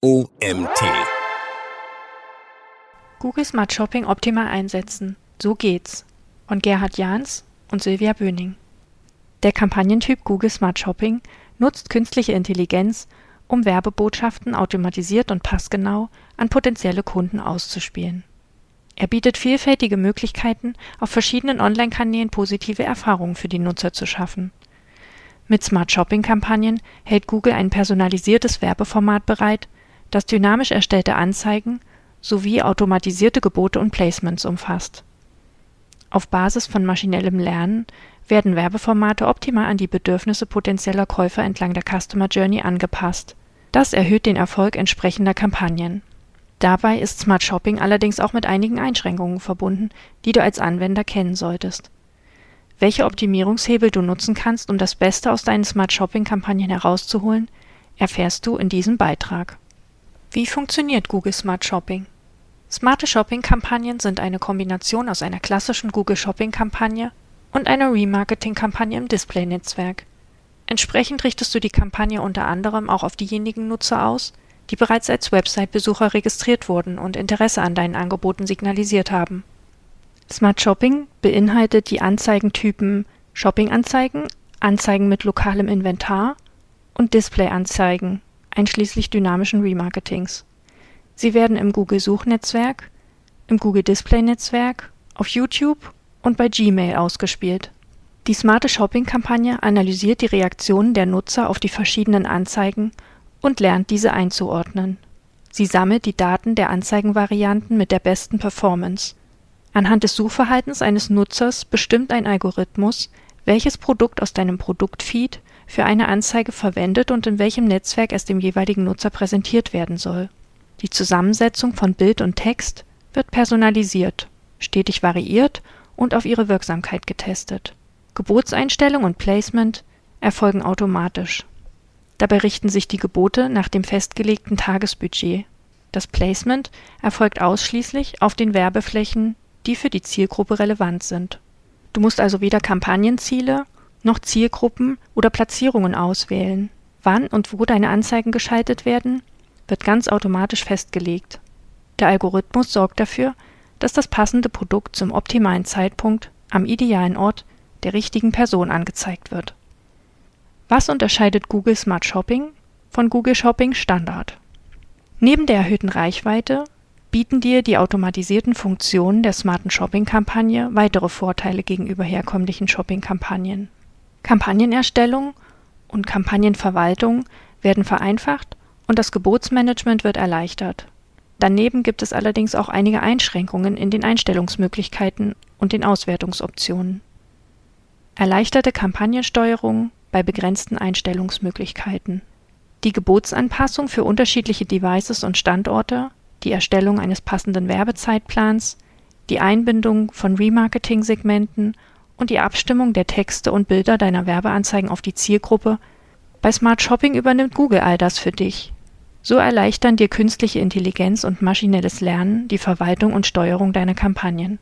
OMT. Google Smart Shopping optimal einsetzen. So geht's. Von Gerhard Jahns und Silvia Böning. Der Kampagnentyp Google Smart Shopping nutzt künstliche Intelligenz, um Werbebotschaften automatisiert und passgenau an potenzielle Kunden auszuspielen. Er bietet vielfältige Möglichkeiten, auf verschiedenen Online-Kanälen positive Erfahrungen für die Nutzer zu schaffen. Mit Smart Shopping Kampagnen hält Google ein personalisiertes Werbeformat bereit, das dynamisch erstellte Anzeigen sowie automatisierte Gebote und Placements umfasst. Auf Basis von maschinellem Lernen werden Werbeformate optimal an die Bedürfnisse potenzieller Käufer entlang der Customer Journey angepasst. Das erhöht den Erfolg entsprechender Kampagnen. Dabei ist Smart Shopping allerdings auch mit einigen Einschränkungen verbunden, die du als Anwender kennen solltest. Welche Optimierungshebel du nutzen kannst, um das Beste aus deinen Smart Shopping Kampagnen herauszuholen, erfährst du in diesem Beitrag. Wie funktioniert Google Smart Shopping? Smarte Shopping-Kampagnen sind eine Kombination aus einer klassischen Google Shopping-Kampagne und einer Remarketing-Kampagne im Display-Netzwerk. Entsprechend richtest du die Kampagne unter anderem auch auf diejenigen Nutzer aus, die bereits als Website-Besucher registriert wurden und Interesse an deinen Angeboten signalisiert haben. Smart Shopping beinhaltet die Anzeigentypen Shopping-Anzeigen, Anzeigen mit lokalem Inventar und Display-Anzeigen einschließlich dynamischen Remarketings. Sie werden im Google-Suchnetzwerk, im Google-Display-Netzwerk, auf YouTube und bei Gmail ausgespielt. Die smarte Shopping-Kampagne analysiert die Reaktionen der Nutzer auf die verschiedenen Anzeigen und lernt diese einzuordnen. Sie sammelt die Daten der Anzeigenvarianten mit der besten Performance. Anhand des Suchverhaltens eines Nutzers bestimmt ein Algorithmus, welches Produkt aus deinem Produktfeed für eine Anzeige verwendet und in welchem Netzwerk es dem jeweiligen Nutzer präsentiert werden soll. Die Zusammensetzung von Bild und Text wird personalisiert, stetig variiert und auf ihre Wirksamkeit getestet. Gebotseinstellung und Placement erfolgen automatisch. Dabei richten sich die Gebote nach dem festgelegten Tagesbudget. Das Placement erfolgt ausschließlich auf den Werbeflächen, die für die Zielgruppe relevant sind. Du musst also weder Kampagnenziele noch Zielgruppen oder Platzierungen auswählen. Wann und wo deine Anzeigen geschaltet werden, wird ganz automatisch festgelegt. Der Algorithmus sorgt dafür, dass das passende Produkt zum optimalen Zeitpunkt am idealen Ort der richtigen Person angezeigt wird. Was unterscheidet Google Smart Shopping von Google Shopping Standard? Neben der erhöhten Reichweite bieten dir die automatisierten Funktionen der smarten Shopping-Kampagne weitere Vorteile gegenüber herkömmlichen Shopping-Kampagnen. Kampagnenerstellung und Kampagnenverwaltung werden vereinfacht und das Gebotsmanagement wird erleichtert. Daneben gibt es allerdings auch einige Einschränkungen in den Einstellungsmöglichkeiten und den Auswertungsoptionen. Erleichterte Kampagnensteuerung bei begrenzten Einstellungsmöglichkeiten. Die Gebotsanpassung für unterschiedliche Devices und Standorte, die Erstellung eines passenden Werbezeitplans, die Einbindung von Remarketing-Segmenten und die Abstimmung der Texte und Bilder deiner Werbeanzeigen auf die Zielgruppe. Bei Smart Shopping übernimmt Google all das für dich. So erleichtern dir künstliche Intelligenz und maschinelles Lernen die Verwaltung und Steuerung deiner Kampagnen.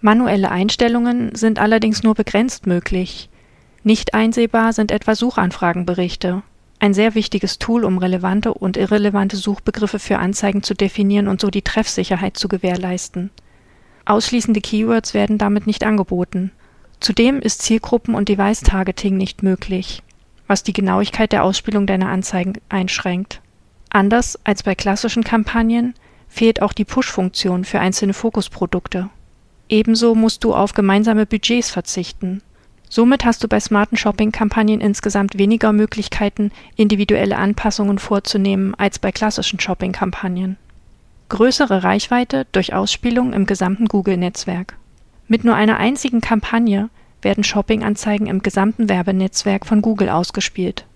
Manuelle Einstellungen sind allerdings nur begrenzt möglich. Nicht einsehbar sind etwa Suchanfragenberichte, ein sehr wichtiges Tool, um relevante und irrelevante Suchbegriffe für Anzeigen zu definieren und so die Treffsicherheit zu gewährleisten. Ausschließende Keywords werden damit nicht angeboten. Zudem ist Zielgruppen- und Device-Targeting nicht möglich, was die Genauigkeit der Ausspielung deiner Anzeigen einschränkt. Anders als bei klassischen Kampagnen fehlt auch die Push-Funktion für einzelne Fokusprodukte. Ebenso musst du auf gemeinsame Budgets verzichten. Somit hast du bei smarten Shopping-Kampagnen insgesamt weniger Möglichkeiten, individuelle Anpassungen vorzunehmen als bei klassischen Shopping-Kampagnen. Größere Reichweite durch Ausspielung im gesamten Google-Netzwerk. Mit nur einer einzigen Kampagne werden Shopping-Anzeigen im gesamten Werbenetzwerk von Google ausgespielt.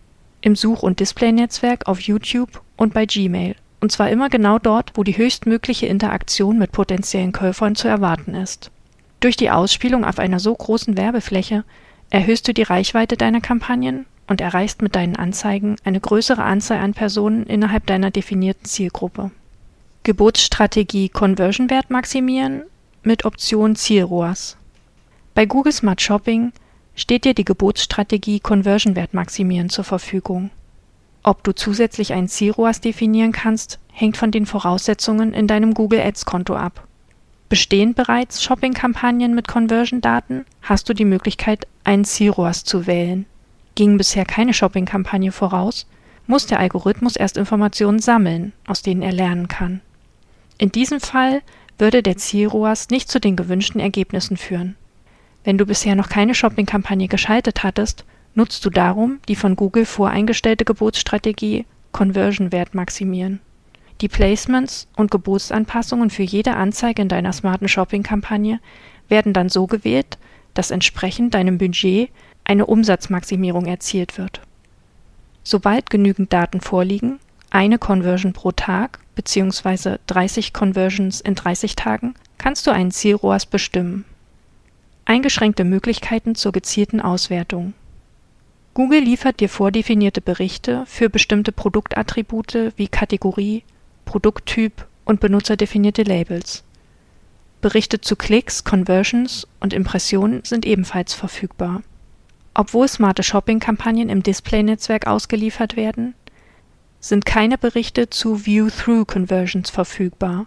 Im Such- und Display-Netzwerk auf YouTube und bei Gmail. Und zwar immer genau dort, wo die höchstmögliche Interaktion mit potenziellen Käufern zu erwarten ist. Durch die Ausspielung auf einer so großen Werbefläche erhöhst du die Reichweite deiner Kampagnen und erreichst mit deinen Anzeigen eine größere Anzahl an Personen innerhalb deiner definierten Zielgruppe. Gebotsstrategie Conversion-Wert maximieren mit Option Ziel-ROAS. Bei Google Smart Shopping steht dir die Gebotsstrategie Conversion-Wert maximieren zur Verfügung. Ob du zusätzlich einen Zielroas definieren kannst, hängt von den Voraussetzungen in deinem Google Ads Konto ab. Bestehen bereits Shopping-Kampagnen mit Conversion-Daten, hast du die Möglichkeit, einen Zielroas zu wählen. Ging bisher keine Shopping-Kampagne voraus, muss der Algorithmus erst Informationen sammeln, aus denen er lernen kann. In diesem Fall würde der Zielroas nicht zu den gewünschten Ergebnissen führen. Wenn du bisher noch keine Shopping-Kampagne geschaltet hattest, nutzt du darum die von Google voreingestellte Gebotsstrategie Conversion-Wert maximieren. Die Placements und Gebotsanpassungen für jede Anzeige in deiner smarten Shopping-Kampagne werden dann so gewählt, dass entsprechend deinem Budget eine Umsatzmaximierung erzielt wird. Sobald genügend Daten vorliegen, eine Conversion pro Tag bzw. 30 Conversions in 30 Tagen, kannst du einen Zielroas bestimmen. Eingeschränkte Möglichkeiten zur gezielten Auswertung Google liefert dir vordefinierte Berichte für bestimmte Produktattribute wie Kategorie, Produkttyp und benutzerdefinierte Labels. Berichte zu Klicks, Conversions und Impressionen sind ebenfalls verfügbar. Obwohl smarte Shopping-Kampagnen im Display-Netzwerk ausgeliefert werden, sind keine Berichte zu View-Through-Conversions verfügbar.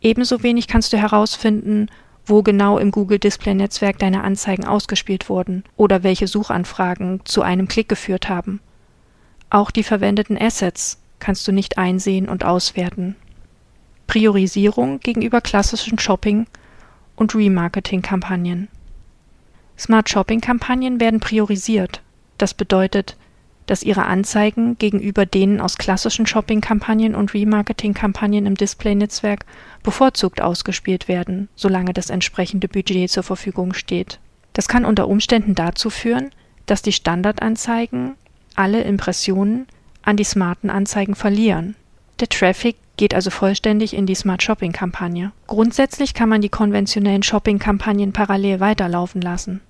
Ebenso wenig kannst du herausfinden, wo genau im Google Display Netzwerk deine Anzeigen ausgespielt wurden oder welche Suchanfragen zu einem Klick geführt haben. Auch die verwendeten Assets kannst du nicht einsehen und auswerten. Priorisierung gegenüber klassischen Shopping- und Remarketing-Kampagnen. Smart Shopping-Kampagnen werden priorisiert. Das bedeutet, dass ihre Anzeigen gegenüber denen aus klassischen Shopping-Kampagnen und Remarketing-Kampagnen im Display-Netzwerk bevorzugt ausgespielt werden, solange das entsprechende Budget zur Verfügung steht. Das kann unter Umständen dazu führen, dass die Standardanzeigen alle Impressionen an die smarten Anzeigen verlieren. Der Traffic geht also vollständig in die Smart Shopping Kampagne. Grundsätzlich kann man die konventionellen Shopping Kampagnen parallel weiterlaufen lassen.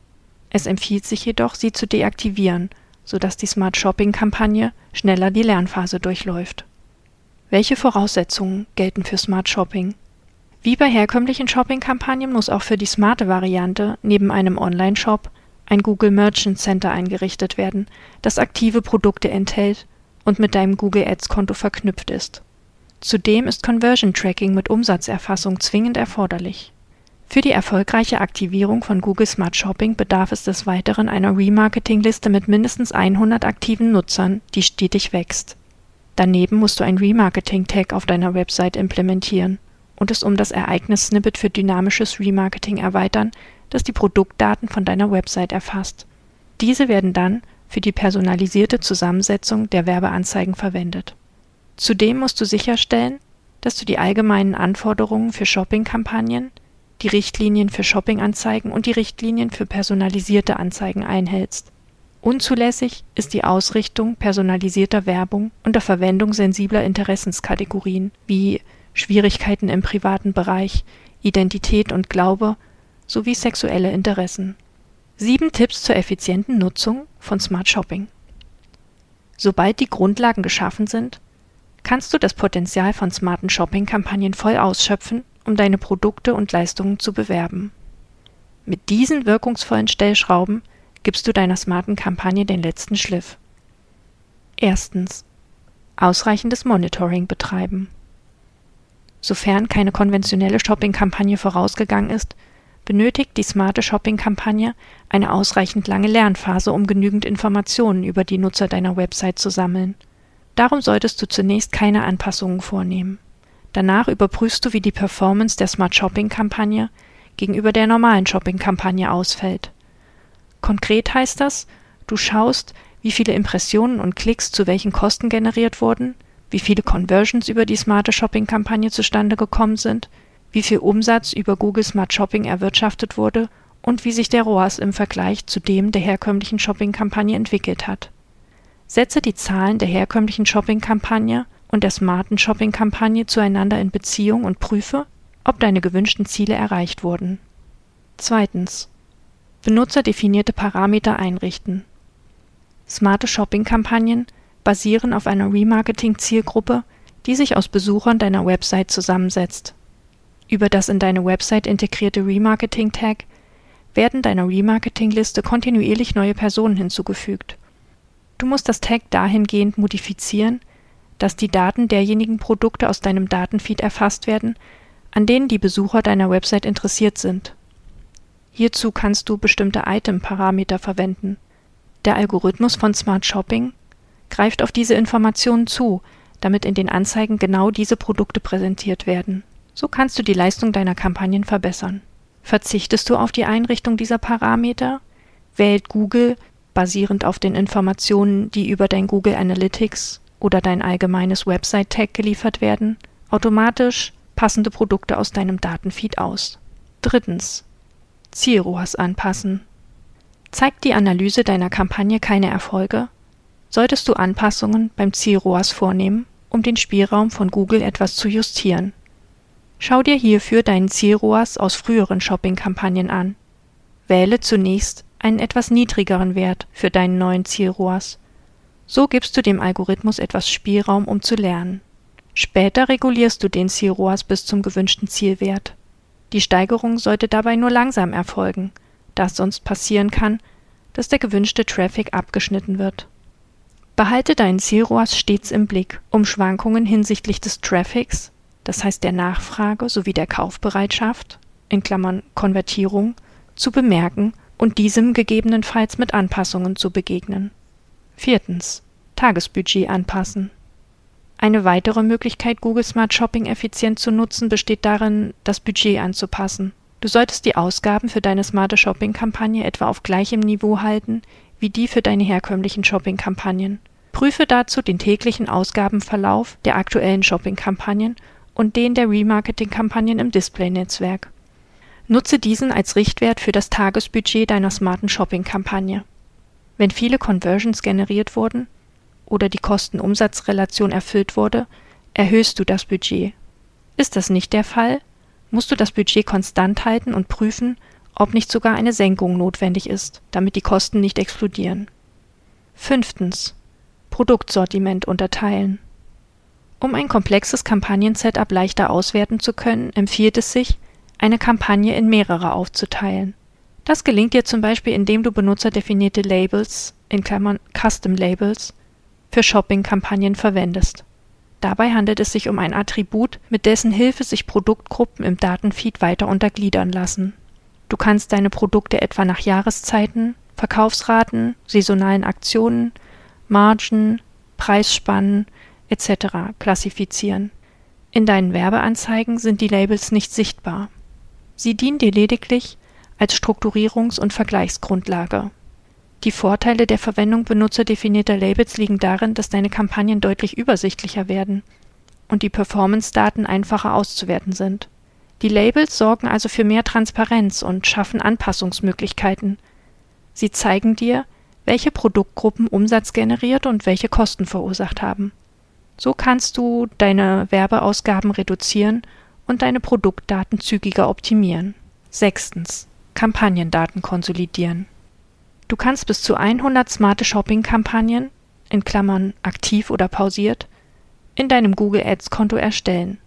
Es empfiehlt sich jedoch, sie zu deaktivieren sodass die Smart Shopping-Kampagne schneller die Lernphase durchläuft. Welche Voraussetzungen gelten für Smart Shopping? Wie bei herkömmlichen Shopping-Kampagnen muss auch für die smarte Variante neben einem Online-Shop ein Google Merchant Center eingerichtet werden, das aktive Produkte enthält und mit deinem Google Ads-Konto verknüpft ist. Zudem ist Conversion Tracking mit Umsatzerfassung zwingend erforderlich für die erfolgreiche Aktivierung von Google Smart Shopping bedarf es des Weiteren einer Remarketing-Liste mit mindestens 100 aktiven Nutzern, die stetig wächst. Daneben musst du ein Remarketing-Tag auf deiner Website implementieren und es um das Ereignis-Snippet für dynamisches Remarketing erweitern, das die Produktdaten von deiner Website erfasst. Diese werden dann für die personalisierte Zusammensetzung der Werbeanzeigen verwendet. Zudem musst du sicherstellen, dass du die allgemeinen Anforderungen für Shopping-Kampagnen die Richtlinien für Shopping-Anzeigen und die Richtlinien für personalisierte Anzeigen einhältst. Unzulässig ist die Ausrichtung personalisierter Werbung unter Verwendung sensibler Interessenskategorien wie Schwierigkeiten im privaten Bereich, Identität und Glaube sowie sexuelle Interessen. Sieben Tipps zur effizienten Nutzung von Smart Shopping. Sobald die Grundlagen geschaffen sind, kannst du das Potenzial von smarten Shopping-Kampagnen voll ausschöpfen um deine Produkte und Leistungen zu bewerben. Mit diesen wirkungsvollen Stellschrauben gibst du deiner smarten Kampagne den letzten Schliff. Erstens. Ausreichendes Monitoring betreiben. Sofern keine konventionelle Shopping-Kampagne vorausgegangen ist, benötigt die smarte Shopping-Kampagne eine ausreichend lange Lernphase, um genügend Informationen über die Nutzer deiner Website zu sammeln. Darum solltest du zunächst keine Anpassungen vornehmen. Danach überprüfst du, wie die Performance der Smart Shopping Kampagne gegenüber der normalen Shopping Kampagne ausfällt. Konkret heißt das, du schaust, wie viele Impressionen und Klicks zu welchen Kosten generiert wurden, wie viele Conversions über die smarte Shopping Kampagne zustande gekommen sind, wie viel Umsatz über Google Smart Shopping erwirtschaftet wurde und wie sich der ROAS im Vergleich zu dem der herkömmlichen Shopping Kampagne entwickelt hat. Setze die Zahlen der herkömmlichen Shopping Kampagne und der smarten Shopping-Kampagne zueinander in Beziehung und prüfe, ob deine gewünschten Ziele erreicht wurden. Zweitens. Benutzerdefinierte Parameter einrichten. Smarte Shopping-Kampagnen basieren auf einer Remarketing-Zielgruppe, die sich aus Besuchern deiner Website zusammensetzt. Über das in deine Website integrierte Remarketing-Tag werden deiner Remarketing-Liste kontinuierlich neue Personen hinzugefügt Du musst das Tag dahingehend modifizieren, dass die Daten derjenigen Produkte aus deinem Datenfeed erfasst werden, an denen die Besucher deiner Website interessiert sind. Hierzu kannst du bestimmte Item-Parameter verwenden. Der Algorithmus von Smart Shopping greift auf diese Informationen zu, damit in den Anzeigen genau diese Produkte präsentiert werden. So kannst du die Leistung deiner Kampagnen verbessern. Verzichtest du auf die Einrichtung dieser Parameter, wählt Google, basierend auf den Informationen, die über dein Google Analytics oder dein allgemeines Website-Tag geliefert werden, automatisch passende Produkte aus deinem Datenfeed aus. Drittens. Zielrohrs anpassen. Zeigt die Analyse deiner Kampagne keine Erfolge, solltest du Anpassungen beim Zielrohrs vornehmen, um den Spielraum von Google etwas zu justieren. Schau dir hierfür deinen Zielrohrs aus früheren Shopping-Kampagnen an. Wähle zunächst einen etwas niedrigeren Wert für deinen neuen Zielrohrs. So gibst du dem Algorithmus etwas Spielraum, um zu lernen. Später regulierst du den Zielrohrs bis zum gewünschten Zielwert. Die Steigerung sollte dabei nur langsam erfolgen, da es sonst passieren kann, dass der gewünschte Traffic abgeschnitten wird. Behalte deinen Zielrohrs stets im Blick, um Schwankungen hinsichtlich des Traffics, das heißt der Nachfrage sowie der Kaufbereitschaft in Klammern (Konvertierung), zu bemerken und diesem gegebenenfalls mit Anpassungen zu begegnen. Viertens. Tagesbudget anpassen. Eine weitere Möglichkeit, Google Smart Shopping effizient zu nutzen, besteht darin, das Budget anzupassen. Du solltest die Ausgaben für deine smarte Shopping-Kampagne etwa auf gleichem Niveau halten wie die für deine herkömmlichen Shopping-Kampagnen. Prüfe dazu den täglichen Ausgabenverlauf der aktuellen Shopping-Kampagnen und den der Remarketing-Kampagnen im Display-Netzwerk. Nutze diesen als Richtwert für das Tagesbudget deiner smarten Shopping-Kampagne. Wenn viele Conversions generiert wurden oder die Kosten-Umsatz-Relation erfüllt wurde, erhöhst du das Budget. Ist das nicht der Fall, musst du das Budget konstant halten und prüfen, ob nicht sogar eine Senkung notwendig ist, damit die Kosten nicht explodieren. Fünftens. Produktsortiment unterteilen. Um ein komplexes Kampagnen-Setup leichter auswerten zu können, empfiehlt es sich, eine Kampagne in mehrere aufzuteilen. Das gelingt dir zum Beispiel, indem du benutzerdefinierte Labels in Klammern (Custom Labels) für Shopping-Kampagnen verwendest. Dabei handelt es sich um ein Attribut, mit dessen Hilfe sich Produktgruppen im Datenfeed weiter untergliedern lassen. Du kannst deine Produkte etwa nach Jahreszeiten, Verkaufsraten, saisonalen Aktionen, Margen, Preisspannen etc. klassifizieren. In deinen Werbeanzeigen sind die Labels nicht sichtbar. Sie dienen dir lediglich als Strukturierungs- und Vergleichsgrundlage. Die Vorteile der Verwendung benutzerdefinierter Labels liegen darin, dass deine Kampagnen deutlich übersichtlicher werden und die Performance-Daten einfacher auszuwerten sind. Die Labels sorgen also für mehr Transparenz und schaffen Anpassungsmöglichkeiten. Sie zeigen dir, welche Produktgruppen Umsatz generiert und welche Kosten verursacht haben. So kannst du deine Werbeausgaben reduzieren und deine Produktdaten zügiger optimieren. Sechstens. Kampagnendaten konsolidieren. Du kannst bis zu 100 smarte Shopping-Kampagnen in Klammern aktiv oder pausiert in deinem Google Ads Konto erstellen.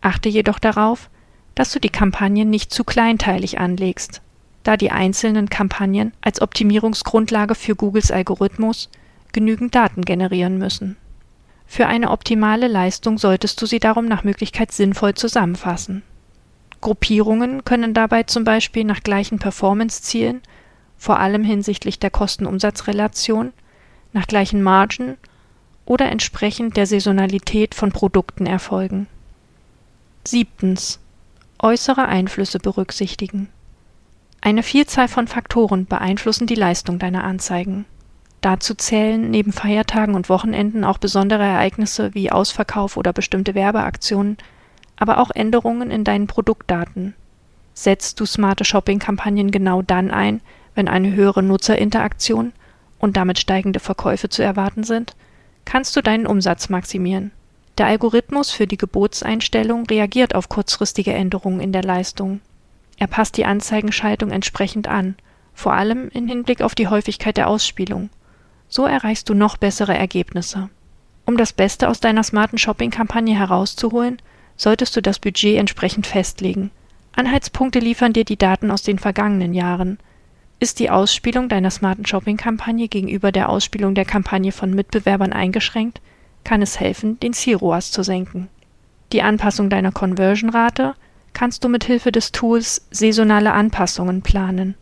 Achte jedoch darauf, dass du die Kampagnen nicht zu kleinteilig anlegst, da die einzelnen Kampagnen als Optimierungsgrundlage für Googles Algorithmus genügend Daten generieren müssen. Für eine optimale Leistung solltest du sie darum nach Möglichkeit sinnvoll zusammenfassen. Gruppierungen können dabei zum Beispiel nach gleichen Performance-Zielen, vor allem hinsichtlich der Kosten-Umsatz-Relation, nach gleichen Margen oder entsprechend der Saisonalität von Produkten erfolgen. Siebtens. Äußere Einflüsse berücksichtigen. Eine Vielzahl von Faktoren beeinflussen die Leistung deiner Anzeigen. Dazu zählen neben Feiertagen und Wochenenden auch besondere Ereignisse wie Ausverkauf oder bestimmte Werbeaktionen, aber auch Änderungen in deinen Produktdaten. Setzt du smarte Shopping-Kampagnen genau dann ein, wenn eine höhere Nutzerinteraktion und damit steigende Verkäufe zu erwarten sind, kannst du deinen Umsatz maximieren. Der Algorithmus für die Gebotseinstellung reagiert auf kurzfristige Änderungen in der Leistung. Er passt die Anzeigenschaltung entsprechend an, vor allem in Hinblick auf die Häufigkeit der Ausspielung. So erreichst du noch bessere Ergebnisse. Um das Beste aus deiner smarten Shopping-Kampagne herauszuholen, solltest du das Budget entsprechend festlegen. Anhaltspunkte liefern dir die Daten aus den vergangenen Jahren. Ist die Ausspielung deiner smarten Shopping-Kampagne gegenüber der Ausspielung der Kampagne von Mitbewerbern eingeschränkt, kann es helfen, den Zielroas zu senken. Die Anpassung deiner Conversion-Rate kannst du mit Hilfe des Tools Saisonale Anpassungen planen.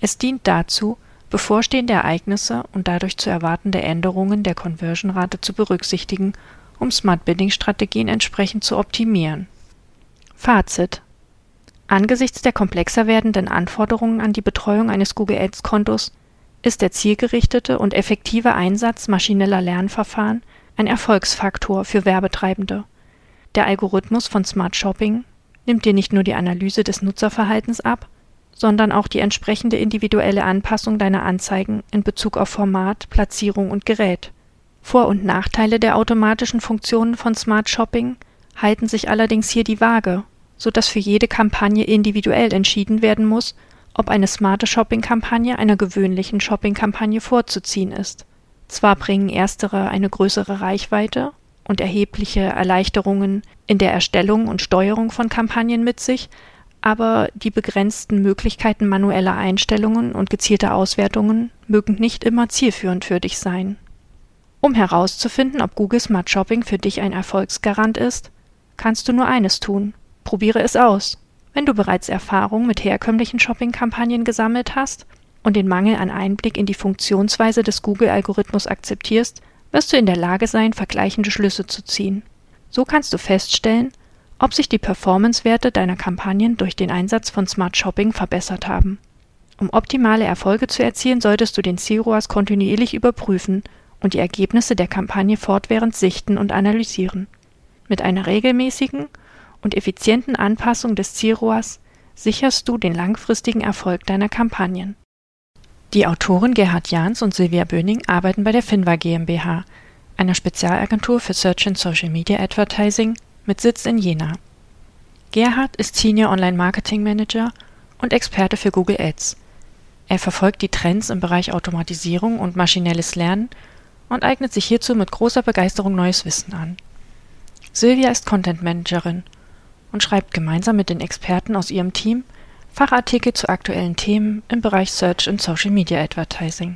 Es dient dazu, bevorstehende Ereignisse und dadurch zu erwartende Änderungen der Conversion-Rate zu berücksichtigen, um Smart Bidding-Strategien entsprechend zu optimieren. Fazit Angesichts der komplexer werdenden Anforderungen an die Betreuung eines Google Ads-Kontos ist der zielgerichtete und effektive Einsatz maschineller Lernverfahren ein Erfolgsfaktor für Werbetreibende. Der Algorithmus von Smart Shopping nimmt dir nicht nur die Analyse des Nutzerverhaltens ab, sondern auch die entsprechende individuelle Anpassung deiner Anzeigen in Bezug auf Format, Platzierung und Gerät. Vor und Nachteile der automatischen Funktionen von Smart Shopping halten sich allerdings hier die Waage so dass für jede Kampagne individuell entschieden werden muss, ob eine smarte Shopping-Kampagne einer gewöhnlichen Shopping-Kampagne vorzuziehen ist. Zwar bringen erstere eine größere Reichweite und erhebliche Erleichterungen in der Erstellung und Steuerung von Kampagnen mit sich, aber die begrenzten Möglichkeiten manueller Einstellungen und gezielter Auswertungen mögen nicht immer zielführend für dich sein. Um herauszufinden, ob Google Smart Shopping für dich ein Erfolgsgarant ist, kannst du nur eines tun Probiere es aus. Wenn du bereits Erfahrung mit herkömmlichen Shopping-Kampagnen gesammelt hast und den Mangel an Einblick in die Funktionsweise des Google-Algorithmus akzeptierst, wirst du in der Lage sein, vergleichende Schlüsse zu ziehen. So kannst du feststellen, ob sich die Performance-Werte deiner Kampagnen durch den Einsatz von Smart Shopping verbessert haben. Um optimale Erfolge zu erzielen, solltest du den CROAS kontinuierlich überprüfen und die Ergebnisse der Kampagne fortwährend sichten und analysieren. Mit einer regelmäßigen und effizienten Anpassung des Zielrohrs sicherst du den langfristigen Erfolg deiner Kampagnen. Die Autoren Gerhard Jahns und Silvia Böning arbeiten bei der Finva GmbH, einer Spezialagentur für Search and Social Media Advertising mit Sitz in Jena. Gerhard ist Senior Online Marketing Manager und Experte für Google Ads. Er verfolgt die Trends im Bereich Automatisierung und maschinelles Lernen und eignet sich hierzu mit großer Begeisterung neues Wissen an. Silvia ist Content Managerin und schreibt gemeinsam mit den Experten aus ihrem Team Fachartikel zu aktuellen Themen im Bereich Search und Social Media Advertising